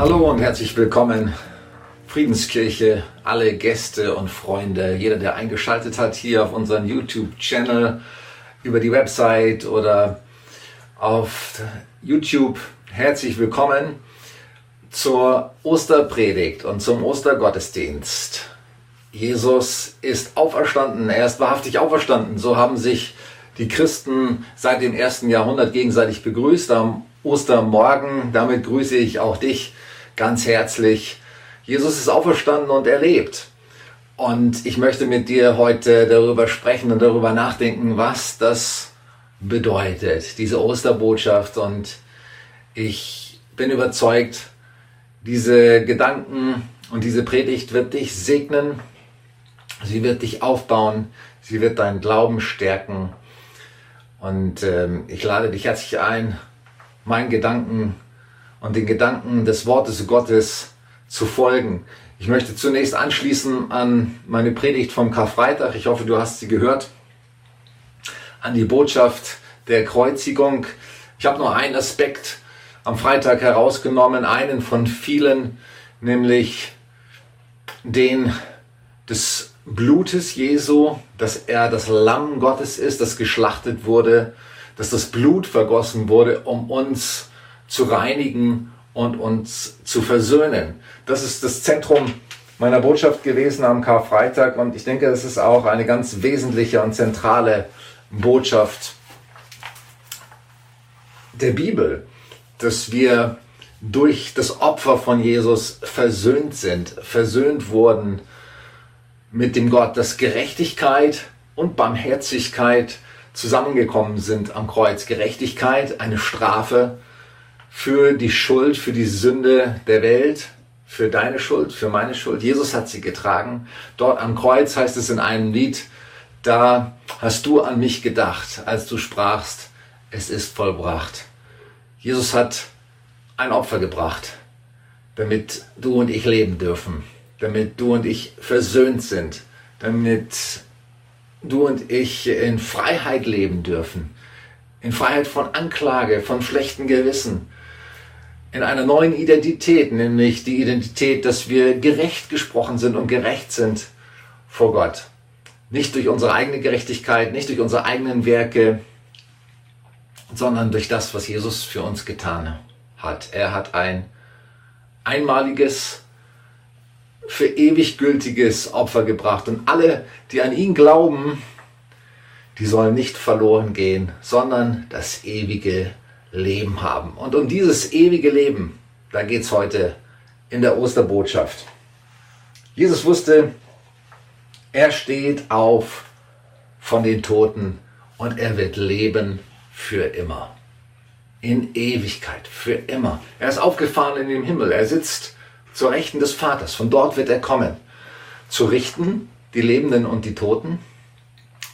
Hallo und herzlich willkommen, Friedenskirche, alle Gäste und Freunde, jeder, der eingeschaltet hat hier auf unseren YouTube-Channel, über die Website oder auf YouTube. Herzlich willkommen zur Osterpredigt und zum Ostergottesdienst. Jesus ist auferstanden, er ist wahrhaftig auferstanden. So haben sich die Christen seit dem ersten Jahrhundert gegenseitig begrüßt am Ostermorgen. Damit grüße ich auch dich ganz herzlich. Jesus ist auferstanden und er lebt. Und ich möchte mit dir heute darüber sprechen und darüber nachdenken, was das bedeutet, diese Osterbotschaft. Und ich bin überzeugt, diese Gedanken und diese Predigt wird dich segnen Sie wird dich aufbauen, sie wird deinen Glauben stärken. Und ähm, ich lade dich herzlich ein, meinen Gedanken und den Gedanken des Wortes Gottes zu folgen. Ich möchte zunächst anschließen an meine Predigt vom Karfreitag. Ich hoffe, du hast sie gehört. An die Botschaft der Kreuzigung. Ich habe nur einen Aspekt am Freitag herausgenommen, einen von vielen, nämlich den des Blutes Jesu, dass er das Lamm Gottes ist, das geschlachtet wurde, dass das Blut vergossen wurde, um uns zu reinigen und uns zu versöhnen. Das ist das Zentrum meiner Botschaft gewesen am Karfreitag und ich denke, das ist auch eine ganz wesentliche und zentrale Botschaft der Bibel, dass wir durch das Opfer von Jesus versöhnt sind, versöhnt wurden mit dem Gott, dass Gerechtigkeit und Barmherzigkeit zusammengekommen sind am Kreuz. Gerechtigkeit, eine Strafe für die Schuld, für die Sünde der Welt, für deine Schuld, für meine Schuld. Jesus hat sie getragen. Dort am Kreuz heißt es in einem Lied, da hast du an mich gedacht, als du sprachst, es ist vollbracht. Jesus hat ein Opfer gebracht, damit du und ich leben dürfen damit du und ich versöhnt sind, damit du und ich in Freiheit leben dürfen, in Freiheit von Anklage, von schlechten Gewissen, in einer neuen Identität, nämlich die Identität, dass wir gerecht gesprochen sind und gerecht sind vor Gott. Nicht durch unsere eigene Gerechtigkeit, nicht durch unsere eigenen Werke, sondern durch das, was Jesus für uns getan hat. Er hat ein einmaliges für ewig gültiges Opfer gebracht. Und alle, die an ihn glauben, die sollen nicht verloren gehen, sondern das ewige Leben haben. Und um dieses ewige Leben, da geht es heute in der Osterbotschaft. Jesus wusste, er steht auf von den Toten und er wird leben für immer. In Ewigkeit, für immer. Er ist aufgefahren in den Himmel. Er sitzt zur Rechten des Vaters. Von dort wird er kommen, zu richten die Lebenden und die Toten.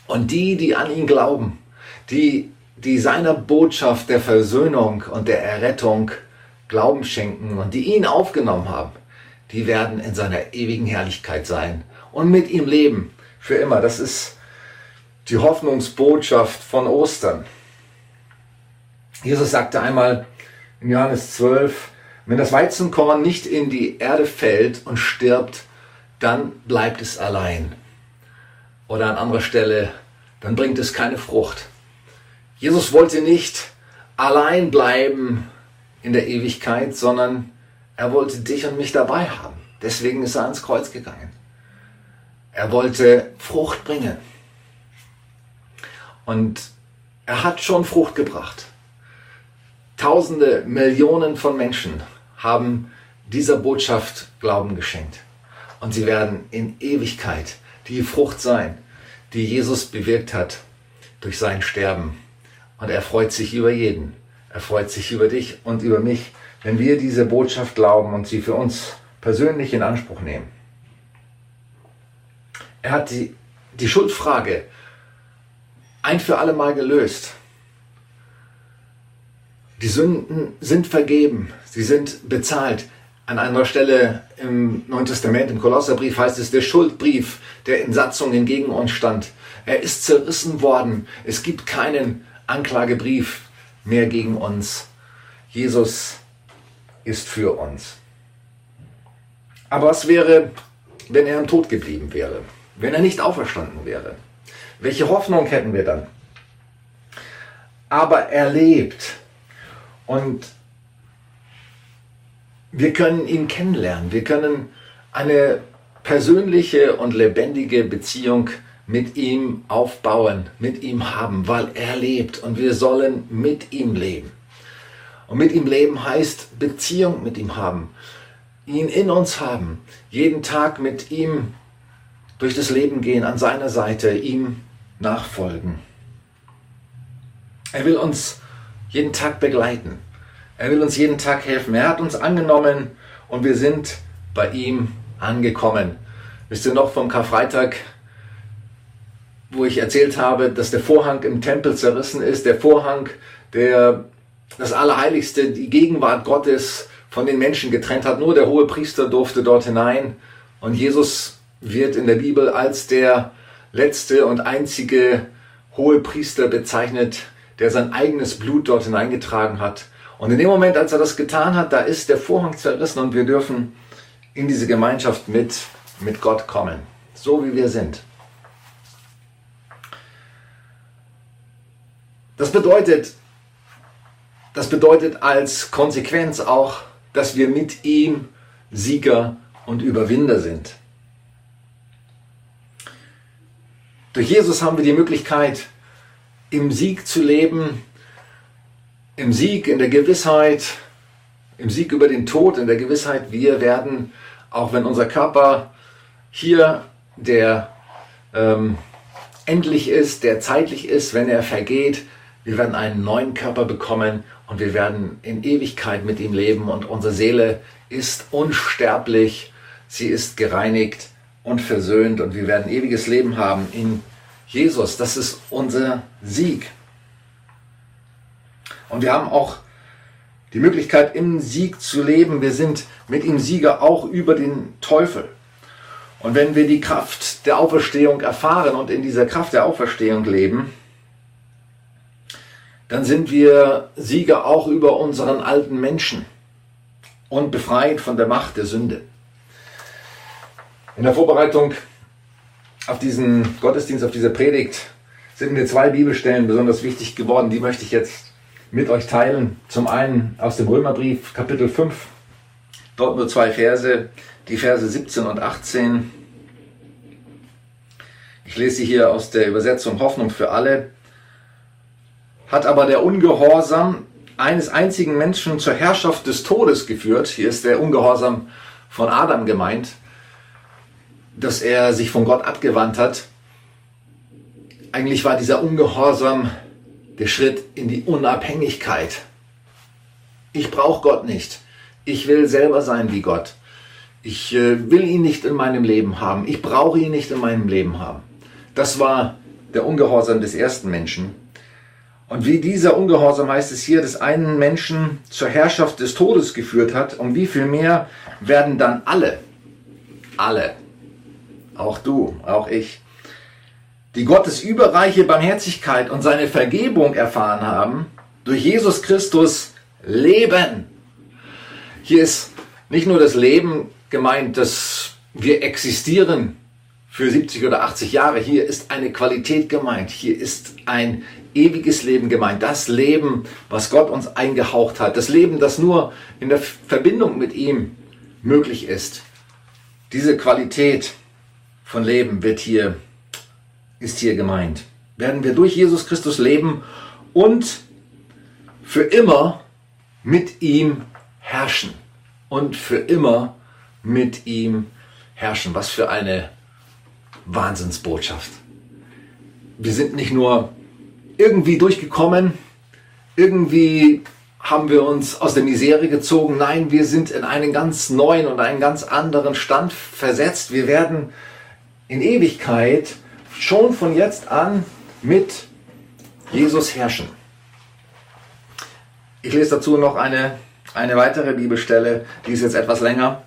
Und die, die an ihn glauben, die, die seiner Botschaft der Versöhnung und der Errettung Glauben schenken und die ihn aufgenommen haben, die werden in seiner ewigen Herrlichkeit sein und mit ihm leben für immer. Das ist die Hoffnungsbotschaft von Ostern. Jesus sagte einmal in Johannes 12, wenn das Weizenkorn nicht in die Erde fällt und stirbt, dann bleibt es allein. Oder an anderer Stelle, dann bringt es keine Frucht. Jesus wollte nicht allein bleiben in der Ewigkeit, sondern er wollte dich und mich dabei haben. Deswegen ist er ans Kreuz gegangen. Er wollte Frucht bringen. Und er hat schon Frucht gebracht. Tausende, Millionen von Menschen haben dieser Botschaft Glauben geschenkt. Und sie werden in Ewigkeit die Frucht sein, die Jesus bewirkt hat durch sein Sterben. Und er freut sich über jeden. Er freut sich über dich und über mich, wenn wir diese Botschaft glauben und sie für uns persönlich in Anspruch nehmen. Er hat die, die Schuldfrage ein für alle Mal gelöst. Die Sünden sind vergeben, sie sind bezahlt. An anderer Stelle im Neuen Testament, im Kolosserbrief heißt es, der Schuldbrief der in Satzungen gegen uns stand. Er ist zerrissen worden. Es gibt keinen Anklagebrief mehr gegen uns. Jesus ist für uns. Aber was wäre, wenn er im Tod geblieben wäre? Wenn er nicht auferstanden wäre? Welche Hoffnung hätten wir dann? Aber er lebt. Und wir können ihn kennenlernen. Wir können eine persönliche und lebendige Beziehung mit ihm aufbauen, mit ihm haben, weil er lebt und wir sollen mit ihm leben. Und mit ihm leben heißt Beziehung mit ihm haben, ihn in uns haben, jeden Tag mit ihm durch das Leben gehen, an seiner Seite, ihm nachfolgen. Er will uns jeden Tag begleiten. Er will uns jeden Tag helfen. Er hat uns angenommen und wir sind bei ihm angekommen. Wisst ihr noch vom Karfreitag, wo ich erzählt habe, dass der Vorhang im Tempel zerrissen ist, der Vorhang, der das Allerheiligste, die Gegenwart Gottes von den Menschen getrennt hat. Nur der hohe Priester durfte dort hinein. Und Jesus wird in der Bibel als der letzte und einzige hohe Priester bezeichnet, der sein eigenes Blut dort hineingetragen hat. Und in dem Moment, als er das getan hat, da ist der Vorhang zerrissen und wir dürfen in diese Gemeinschaft mit, mit Gott kommen, so wie wir sind. Das bedeutet, das bedeutet als Konsequenz auch, dass wir mit ihm Sieger und Überwinder sind. Durch Jesus haben wir die Möglichkeit, im Sieg zu leben, im Sieg, in der Gewissheit, im Sieg über den Tod, in der Gewissheit, wir werden, auch wenn unser Körper hier der ähm, endlich ist, der zeitlich ist, wenn er vergeht, wir werden einen neuen Körper bekommen und wir werden in Ewigkeit mit ihm leben und unsere Seele ist unsterblich, sie ist gereinigt und versöhnt und wir werden ewiges Leben haben in Jesus. Das ist unser Sieg. Und wir haben auch die Möglichkeit, im Sieg zu leben. Wir sind mit ihm Sieger auch über den Teufel. Und wenn wir die Kraft der Auferstehung erfahren und in dieser Kraft der Auferstehung leben, dann sind wir Sieger auch über unseren alten Menschen und befreit von der Macht der Sünde. In der Vorbereitung auf diesen Gottesdienst, auf diese Predigt, sind mir zwei Bibelstellen besonders wichtig geworden. Die möchte ich jetzt mit euch teilen. Zum einen aus dem Römerbrief, Kapitel 5, dort nur zwei Verse, die Verse 17 und 18. Ich lese sie hier aus der Übersetzung Hoffnung für alle hat aber der Ungehorsam eines einzigen Menschen zur Herrschaft des Todes geführt. Hier ist der Ungehorsam von Adam gemeint, dass er sich von Gott abgewandt hat. Eigentlich war dieser Ungehorsam der Schritt in die Unabhängigkeit. Ich brauche Gott nicht. Ich will selber sein wie Gott. Ich äh, will ihn nicht in meinem Leben haben. Ich brauche ihn nicht in meinem Leben haben. Das war der Ungehorsam des ersten Menschen. Und wie dieser Ungehorsam heißt es hier, des einen Menschen zur Herrschaft des Todes geführt hat, um wie viel mehr werden dann alle, alle, auch du, auch ich, die Gottes überreiche Barmherzigkeit und seine Vergebung erfahren haben, durch Jesus Christus leben. Hier ist nicht nur das Leben gemeint, dass wir existieren für 70 oder 80 Jahre. Hier ist eine Qualität gemeint. Hier ist ein ewiges Leben gemeint. Das Leben, was Gott uns eingehaucht hat. Das Leben, das nur in der Verbindung mit ihm möglich ist. Diese Qualität von Leben wird hier, ist hier gemeint. Werden wir durch Jesus Christus leben und für immer mit ihm herrschen. Und für immer mit ihm herrschen. Was für eine Wahnsinnsbotschaft. Wir sind nicht nur irgendwie durchgekommen. Irgendwie haben wir uns aus der Misere gezogen. Nein, wir sind in einen ganz neuen und einen ganz anderen Stand versetzt. Wir werden in Ewigkeit schon von jetzt an mit Jesus herrschen. Ich lese dazu noch eine, eine weitere Bibelstelle, die ist jetzt etwas länger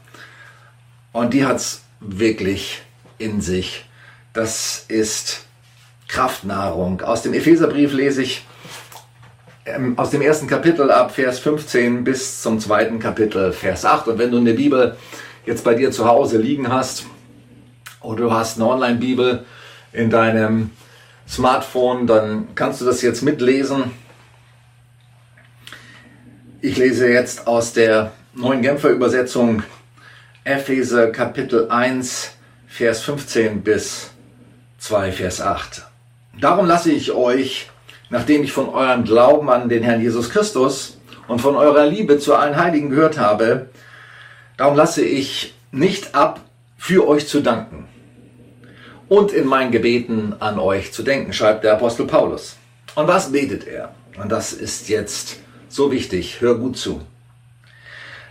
und die hat es wirklich in sich. Das ist Kraftnahrung. Aus dem Epheserbrief lese ich ähm, aus dem ersten Kapitel ab Vers 15 bis zum zweiten Kapitel Vers 8. Und wenn du in der Bibel jetzt bei dir zu Hause liegen hast oder du hast eine Online-Bibel in deinem Smartphone, dann kannst du das jetzt mitlesen. Ich lese jetzt aus der neuen Genfer Übersetzung Epheser Kapitel 1, Vers 15 bis 2, Vers 8. Darum lasse ich euch, nachdem ich von eurem Glauben an den Herrn Jesus Christus und von eurer Liebe zu allen Heiligen gehört habe, darum lasse ich nicht ab, für euch zu danken und in meinen Gebeten an euch zu denken, schreibt der Apostel Paulus. Und was betet er? Und das ist jetzt so wichtig, hör gut zu.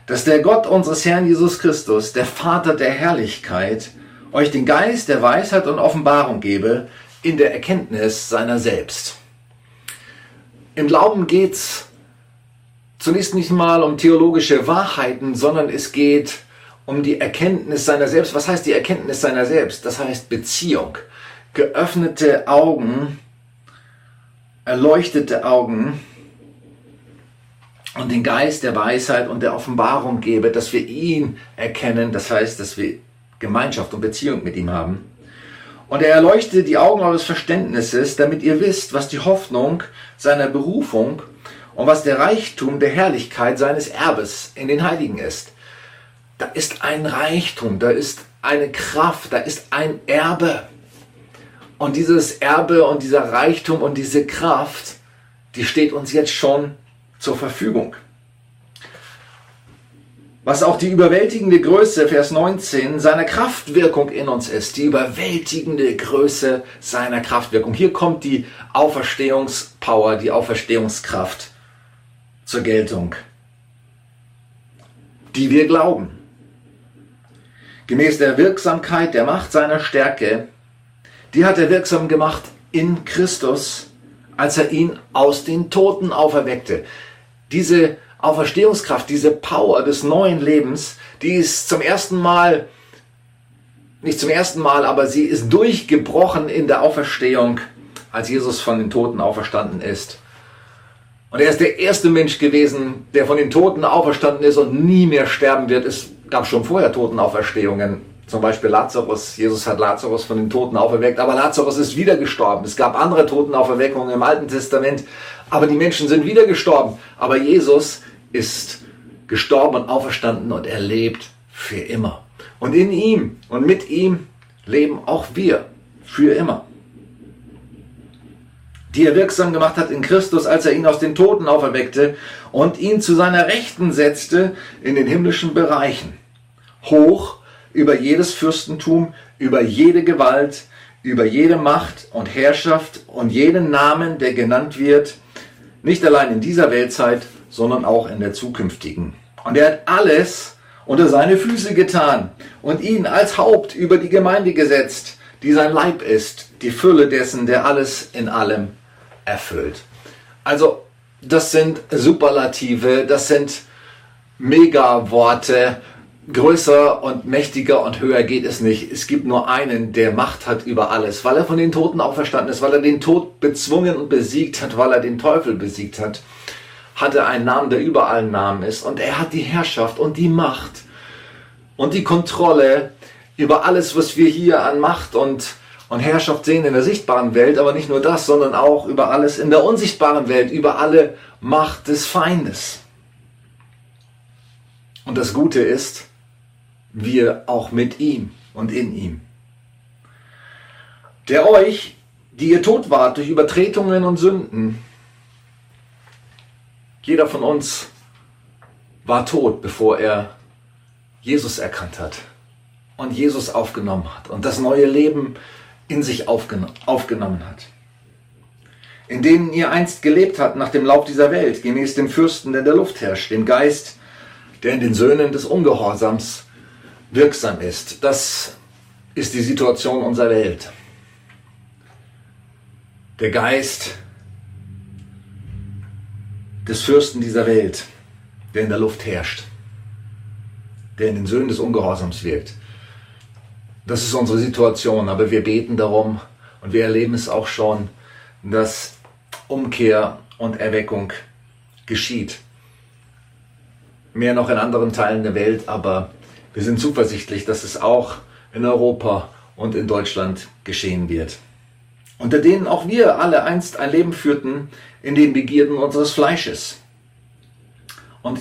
Dass der Gott unseres Herrn Jesus Christus, der Vater der Herrlichkeit, euch den Geist der Weisheit und Offenbarung gebe in der Erkenntnis seiner selbst. Im Glauben geht's zunächst nicht mal um theologische Wahrheiten, sondern es geht um die Erkenntnis seiner selbst. Was heißt die Erkenntnis seiner selbst? Das heißt Beziehung. Geöffnete Augen, erleuchtete Augen und den Geist der Weisheit und der Offenbarung gebe, dass wir ihn erkennen. Das heißt, dass wir Gemeinschaft und Beziehung mit ihm haben. Und er erleuchtet die Augen eures Verständnisses, damit ihr wisst, was die Hoffnung seiner Berufung und was der Reichtum der Herrlichkeit seines Erbes in den Heiligen ist da ist ein Reichtum, da ist eine Kraft, da ist ein Erbe. Und dieses Erbe und dieser Reichtum und diese Kraft, die steht uns jetzt schon zur Verfügung. Was auch die überwältigende Größe, Vers 19, seiner Kraftwirkung in uns ist. Die überwältigende Größe seiner Kraftwirkung. Hier kommt die Auferstehungspower, die Auferstehungskraft zur Geltung, die wir glauben gemäß der Wirksamkeit der Macht seiner Stärke, die hat er wirksam gemacht in Christus, als er ihn aus den Toten auferweckte. Diese Auferstehungskraft, diese Power des neuen Lebens, die ist zum ersten Mal, nicht zum ersten Mal, aber sie ist durchgebrochen in der Auferstehung, als Jesus von den Toten auferstanden ist. Und er ist der erste Mensch gewesen, der von den Toten auferstanden ist und nie mehr sterben wird. Es gab schon vorher Totenauferstehungen. Zum Beispiel Lazarus. Jesus hat Lazarus von den Toten auferweckt, aber Lazarus ist wieder gestorben. Es gab andere Totenauferweckungen im Alten Testament, aber die Menschen sind wieder gestorben. Aber Jesus ist gestorben und auferstanden und er lebt für immer. Und in ihm und mit ihm leben auch wir für immer die er wirksam gemacht hat in Christus, als er ihn aus den Toten auferweckte und ihn zu seiner Rechten setzte in den himmlischen Bereichen. Hoch über jedes Fürstentum, über jede Gewalt, über jede Macht und Herrschaft und jeden Namen, der genannt wird, nicht allein in dieser Weltzeit, sondern auch in der zukünftigen. Und er hat alles unter seine Füße getan und ihn als Haupt über die Gemeinde gesetzt, die sein Leib ist, die Fülle dessen, der alles in allem erfüllt. Also das sind Superlative, das sind Megaworte. Größer und mächtiger und höher geht es nicht. Es gibt nur einen, der Macht hat über alles, weil er von den Toten auferstanden ist, weil er den Tod bezwungen und besiegt hat, weil er den Teufel besiegt hat, hat er einen Namen, der über allen Namen ist. Und er hat die Herrschaft und die Macht und die Kontrolle über alles, was wir hier an Macht und und Herrschaft sehen in der sichtbaren Welt, aber nicht nur das, sondern auch über alles in der unsichtbaren Welt, über alle Macht des Feindes. Und das Gute ist, wir auch mit ihm und in ihm. Der euch, die ihr tot wart durch Übertretungen und Sünden, jeder von uns war tot, bevor er Jesus erkannt hat und Jesus aufgenommen hat und das neue Leben in sich aufgen aufgenommen hat. In denen ihr einst gelebt habt nach dem Lauf dieser Welt, gemäß dem Fürsten, der in der Luft herrscht, dem Geist, der in den Söhnen des Ungehorsams wirksam ist. Das ist die Situation unserer Welt. Der Geist des Fürsten dieser Welt, der in der Luft herrscht, der in den Söhnen des Ungehorsams wirkt. Das ist unsere Situation, aber wir beten darum und wir erleben es auch schon, dass Umkehr und Erweckung geschieht. Mehr noch in anderen Teilen der Welt, aber wir sind zuversichtlich, dass es auch in Europa und in Deutschland geschehen wird. Unter denen auch wir alle einst ein Leben führten in den Begierden unseres Fleisches und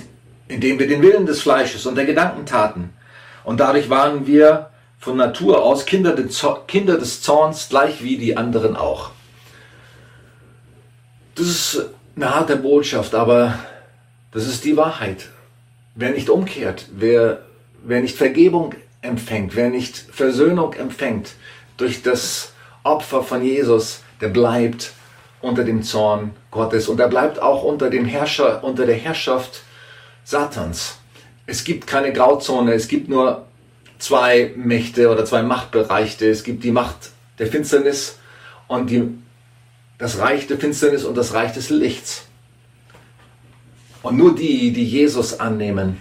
indem wir den Willen des Fleisches und der Gedanken taten. Und dadurch waren wir von Natur aus Kinder des Zorns, gleich wie die anderen auch. Das ist eine harte Botschaft, aber das ist die Wahrheit. Wer nicht umkehrt, wer, wer nicht Vergebung empfängt, wer nicht Versöhnung empfängt durch das Opfer von Jesus, der bleibt unter dem Zorn Gottes und er bleibt auch unter dem Herrscher, unter der Herrschaft Satans. Es gibt keine Grauzone, es gibt nur zwei Mächte oder zwei Machtbereiche. Es gibt die Macht der Finsternis und die, das Reich der Finsternis und das Reich des Lichts. Und nur die, die Jesus annehmen,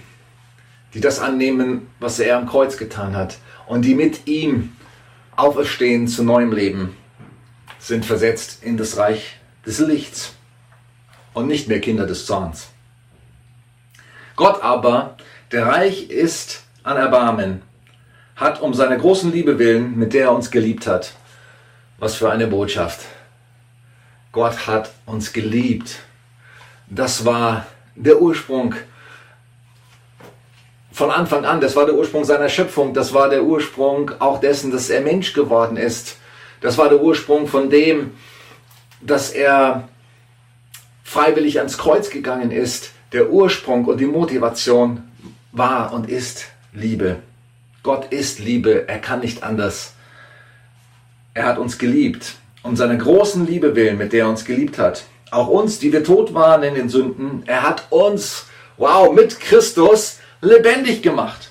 die das annehmen, was er am Kreuz getan hat und die mit ihm auferstehen zu neuem Leben, sind versetzt in das Reich des Lichts und nicht mehr Kinder des Zorns. Gott aber, der reich ist an Erbarmen, hat um seiner großen Liebe willen, mit der er uns geliebt hat. Was für eine Botschaft. Gott hat uns geliebt. Das war der Ursprung von Anfang an, das war der Ursprung seiner Schöpfung, das war der Ursprung auch dessen, dass er Mensch geworden ist. Das war der Ursprung von dem, dass er freiwillig ans Kreuz gegangen ist. Der Ursprung und die Motivation war und ist Liebe. Gott ist Liebe, er kann nicht anders. Er hat uns geliebt, um seiner großen Liebe willen, mit der er uns geliebt hat. Auch uns, die wir tot waren in den Sünden, er hat uns, wow, mit Christus lebendig gemacht.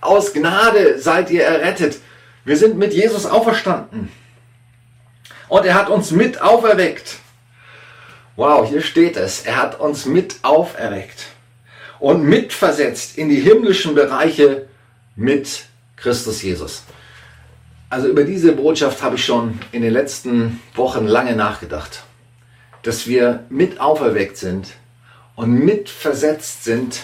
Aus Gnade seid ihr errettet. Wir sind mit Jesus auferstanden. Und er hat uns mit auferweckt. Wow, hier steht es. Er hat uns mit auferweckt und mitversetzt in die himmlischen Bereiche mit Christus Jesus. Also über diese Botschaft habe ich schon in den letzten Wochen lange nachgedacht, dass wir mit auferweckt sind und mitversetzt sind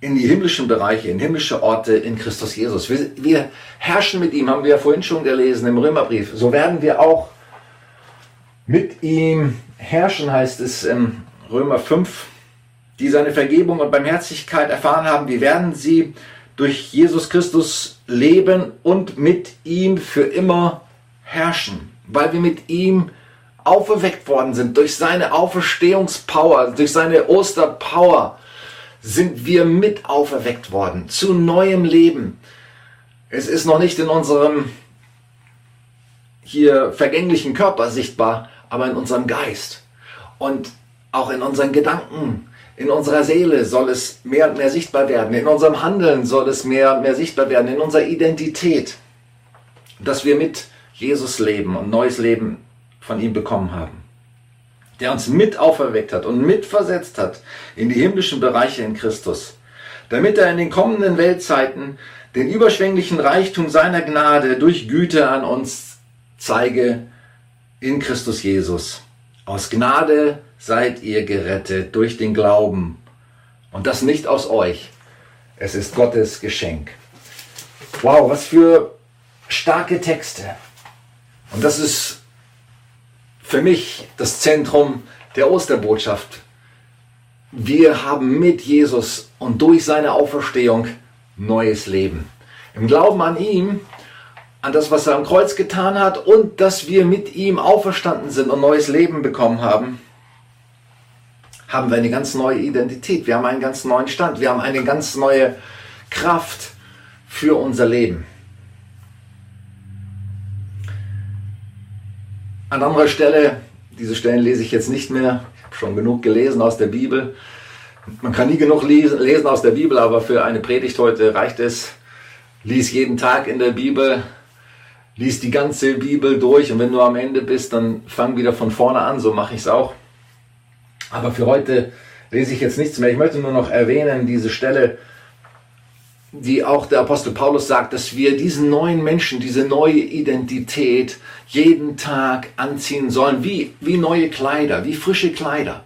in die himmlischen Bereiche, in himmlische Orte in Christus Jesus. Wir, wir, herrschen mit ihm, haben wir ja vorhin schon gelesen im Römerbrief. So werden wir auch mit ihm herrschen, heißt es im Römer 5, die seine Vergebung und Barmherzigkeit erfahren haben. Wir werden sie durch Jesus Christus leben und mit ihm für immer herrschen, weil wir mit ihm auferweckt worden sind durch seine Auferstehungspower, durch seine Osterpower sind wir mit auferweckt worden zu neuem Leben. Es ist noch nicht in unserem hier vergänglichen Körper sichtbar, aber in unserem Geist. Und auch in unseren Gedanken, in unserer Seele soll es mehr und mehr sichtbar werden, in unserem Handeln soll es mehr und mehr sichtbar werden, in unserer Identität, dass wir mit Jesus leben und neues Leben von ihm bekommen haben der uns mit auferweckt hat und mitversetzt hat in die himmlischen Bereiche in Christus, damit er in den kommenden Weltzeiten den überschwänglichen Reichtum seiner Gnade durch Güte an uns zeige in Christus Jesus. Aus Gnade seid ihr gerettet durch den Glauben und das nicht aus euch. Es ist Gottes Geschenk. Wow, was für starke Texte. Und das ist für mich das Zentrum der Osterbotschaft. Wir haben mit Jesus und durch seine Auferstehung neues Leben. Im Glauben an ihn, an das, was er am Kreuz getan hat und dass wir mit ihm auferstanden sind und neues Leben bekommen haben, haben wir eine ganz neue Identität. Wir haben einen ganz neuen Stand. Wir haben eine ganz neue Kraft für unser Leben. An anderer Stelle, diese Stellen lese ich jetzt nicht mehr, ich habe schon genug gelesen aus der Bibel. Man kann nie genug lesen aus der Bibel, aber für eine Predigt heute reicht es. Lies jeden Tag in der Bibel, lies die ganze Bibel durch und wenn du am Ende bist, dann fang wieder von vorne an, so mache ich es auch. Aber für heute lese ich jetzt nichts mehr. Ich möchte nur noch erwähnen, diese Stelle, die auch der Apostel Paulus sagt, dass wir diesen neuen Menschen, diese neue Identität jeden Tag anziehen sollen, wie, wie neue Kleider, wie frische Kleider.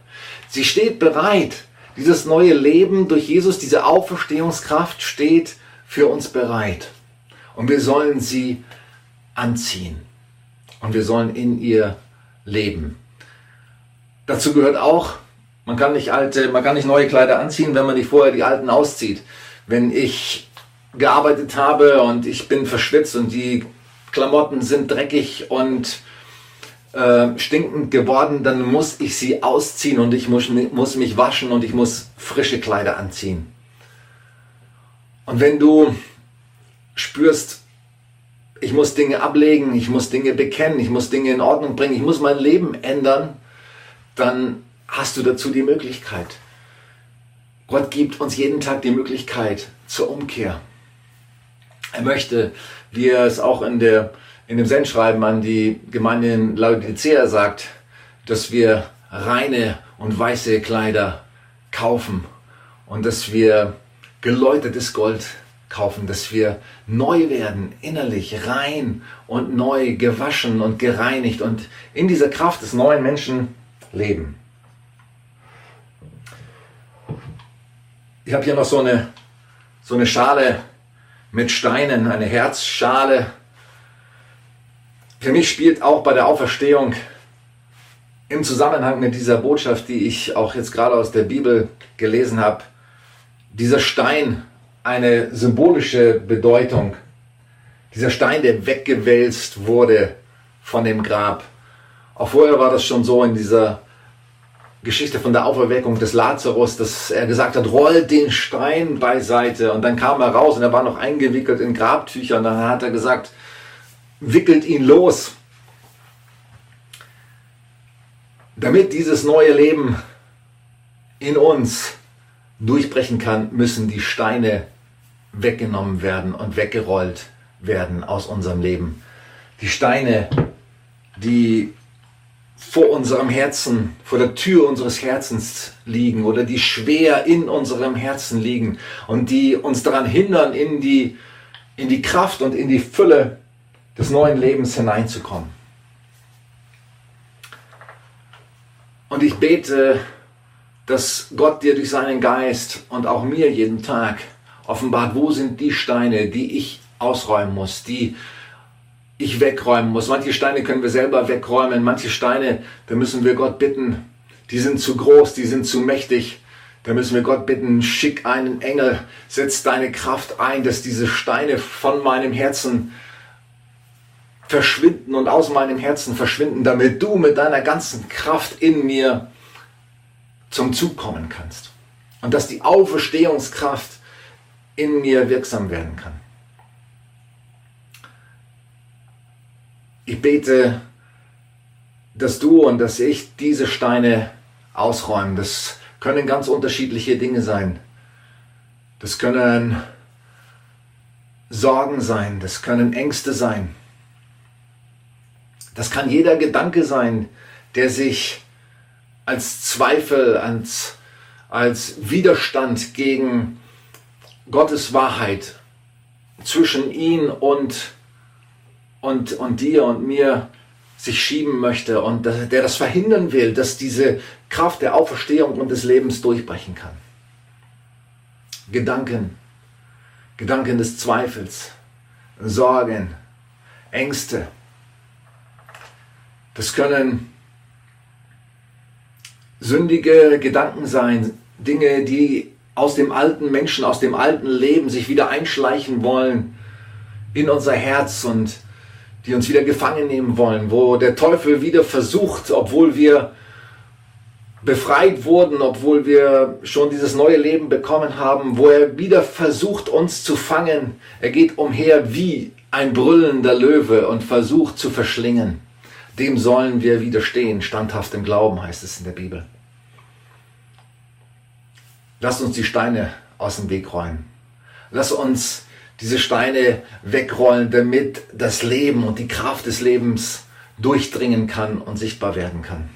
Sie steht bereit, Dieses neue Leben durch Jesus, diese Auferstehungskraft steht für uns bereit. Und wir sollen sie anziehen. Und wir sollen in ihr leben. Dazu gehört auch, man kann nicht alte, man kann nicht neue Kleider anziehen, wenn man nicht vorher die alten auszieht. Wenn ich gearbeitet habe und ich bin verschwitzt und die Klamotten sind dreckig und äh, stinkend geworden, dann muss ich sie ausziehen und ich muss, muss mich waschen und ich muss frische Kleider anziehen. Und wenn du spürst, ich muss Dinge ablegen, ich muss Dinge bekennen, ich muss Dinge in Ordnung bringen, ich muss mein Leben ändern, dann hast du dazu die Möglichkeit. Gott gibt uns jeden Tag die Möglichkeit zur Umkehr. Er möchte, wie er es auch in, der, in dem Sendschreiben an die Gemeinde in Laodicea sagt, dass wir reine und weiße Kleider kaufen und dass wir geläutertes Gold kaufen, dass wir neu werden, innerlich rein und neu gewaschen und gereinigt und in dieser Kraft des neuen Menschen leben. Ich habe hier noch so eine, so eine Schale mit Steinen, eine Herzschale. Für mich spielt auch bei der Auferstehung im Zusammenhang mit dieser Botschaft, die ich auch jetzt gerade aus der Bibel gelesen habe, dieser Stein eine symbolische Bedeutung. Dieser Stein, der weggewälzt wurde von dem Grab. Auch vorher war das schon so in dieser Geschichte von der Auferweckung des Lazarus, dass er gesagt hat, roll den Stein beiseite. Und dann kam er raus und er war noch eingewickelt in Grabtücher. Und dann hat er gesagt, wickelt ihn los. Damit dieses neue Leben in uns durchbrechen kann, müssen die Steine weggenommen werden und weggerollt werden aus unserem Leben. Die Steine, die vor unserem Herzen, vor der Tür unseres Herzens liegen oder die schwer in unserem Herzen liegen und die uns daran hindern, in die, in die Kraft und in die Fülle des neuen Lebens hineinzukommen. Und ich bete, dass Gott dir durch seinen Geist und auch mir jeden Tag offenbart, wo sind die Steine, die ich ausräumen muss, die ich wegräumen muss. Manche Steine können wir selber wegräumen, manche Steine, da müssen wir Gott bitten, die sind zu groß, die sind zu mächtig. Da müssen wir Gott bitten, schick einen Engel, setz deine Kraft ein, dass diese Steine von meinem Herzen verschwinden und aus meinem Herzen verschwinden, damit du mit deiner ganzen Kraft in mir zum Zug kommen kannst. Und dass die Auferstehungskraft in mir wirksam werden kann. Ich bete, dass du und dass ich diese Steine ausräumen. Das können ganz unterschiedliche Dinge sein. Das können Sorgen sein, das können Ängste sein. Das kann jeder Gedanke sein, der sich als Zweifel, als, als Widerstand gegen Gottes Wahrheit zwischen ihn und und, und dir und mir sich schieben möchte und der das verhindern will, dass diese Kraft der Auferstehung und des Lebens durchbrechen kann. Gedanken, Gedanken des Zweifels, Sorgen, Ängste. Das können sündige Gedanken sein, Dinge, die aus dem alten Menschen, aus dem alten Leben sich wieder einschleichen wollen in unser Herz und die uns wieder gefangen nehmen wollen, wo der Teufel wieder versucht, obwohl wir befreit wurden, obwohl wir schon dieses neue Leben bekommen haben, wo er wieder versucht, uns zu fangen. Er geht umher wie ein brüllender Löwe und versucht zu verschlingen. Dem sollen wir widerstehen, standhaft im Glauben heißt es in der Bibel. Lasst uns die Steine aus dem Weg räumen. Lass uns diese Steine wegrollen, damit das Leben und die Kraft des Lebens durchdringen kann und sichtbar werden kann.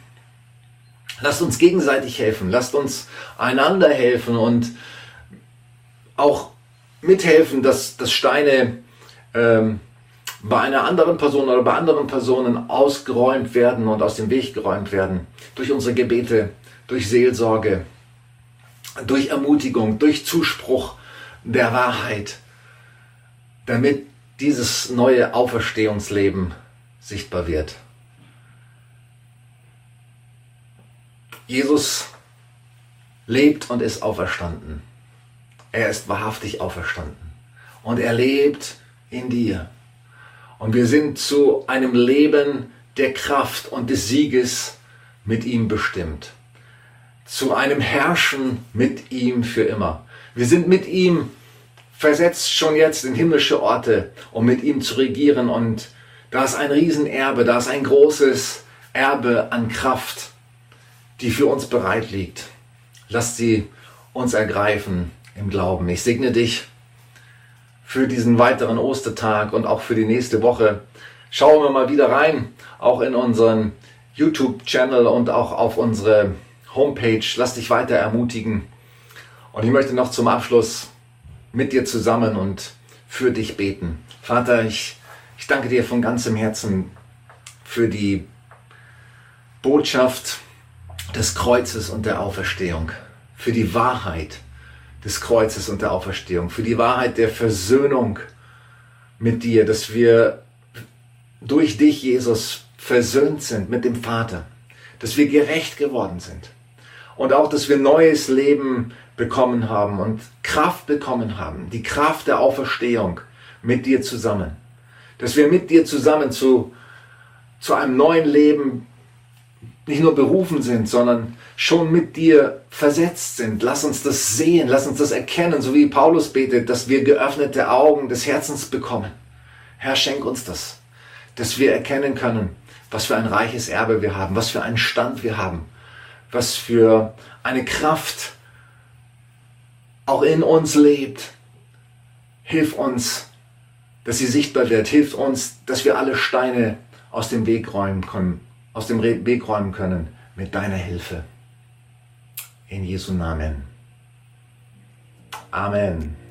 Lasst uns gegenseitig helfen, lasst uns einander helfen und auch mithelfen, dass, dass Steine ähm, bei einer anderen Person oder bei anderen Personen ausgeräumt werden und aus dem Weg geräumt werden. Durch unsere Gebete, durch Seelsorge, durch Ermutigung, durch Zuspruch der Wahrheit, damit dieses neue Auferstehungsleben sichtbar wird. Jesus lebt und ist auferstanden. Er ist wahrhaftig auferstanden. Und er lebt in dir. Und wir sind zu einem Leben der Kraft und des Sieges mit ihm bestimmt. Zu einem Herrschen mit ihm für immer. Wir sind mit ihm versetzt schon jetzt in himmlische Orte, um mit ihm zu regieren. Und da ist ein Riesenerbe, da ist ein großes Erbe an Kraft, die für uns bereit liegt. Lasst sie uns ergreifen im Glauben. Ich segne dich für diesen weiteren Ostertag und auch für die nächste Woche. Schauen wir mal wieder rein, auch in unseren YouTube-Channel und auch auf unsere Homepage. Lass dich weiter ermutigen. Und ich möchte noch zum Abschluss mit dir zusammen und für dich beten. Vater, ich, ich danke dir von ganzem Herzen für die Botschaft des Kreuzes und der Auferstehung, für die Wahrheit des Kreuzes und der Auferstehung, für die Wahrheit der Versöhnung mit dir, dass wir durch dich, Jesus, versöhnt sind mit dem Vater, dass wir gerecht geworden sind und auch, dass wir neues Leben bekommen haben und Kraft bekommen haben, die Kraft der Auferstehung mit dir zusammen, dass wir mit dir zusammen zu, zu einem neuen Leben nicht nur berufen sind, sondern schon mit dir versetzt sind. Lass uns das sehen, lass uns das erkennen, so wie Paulus betet, dass wir geöffnete Augen des Herzens bekommen. Herr, schenk uns das, dass wir erkennen können, was für ein reiches Erbe wir haben, was für einen Stand wir haben, was für eine Kraft auch in uns lebt. Hilf uns, dass sie sichtbar wird. Hilf uns, dass wir alle Steine aus dem Weg räumen können, aus dem Weg räumen können mit deiner Hilfe. In Jesu Namen. Amen.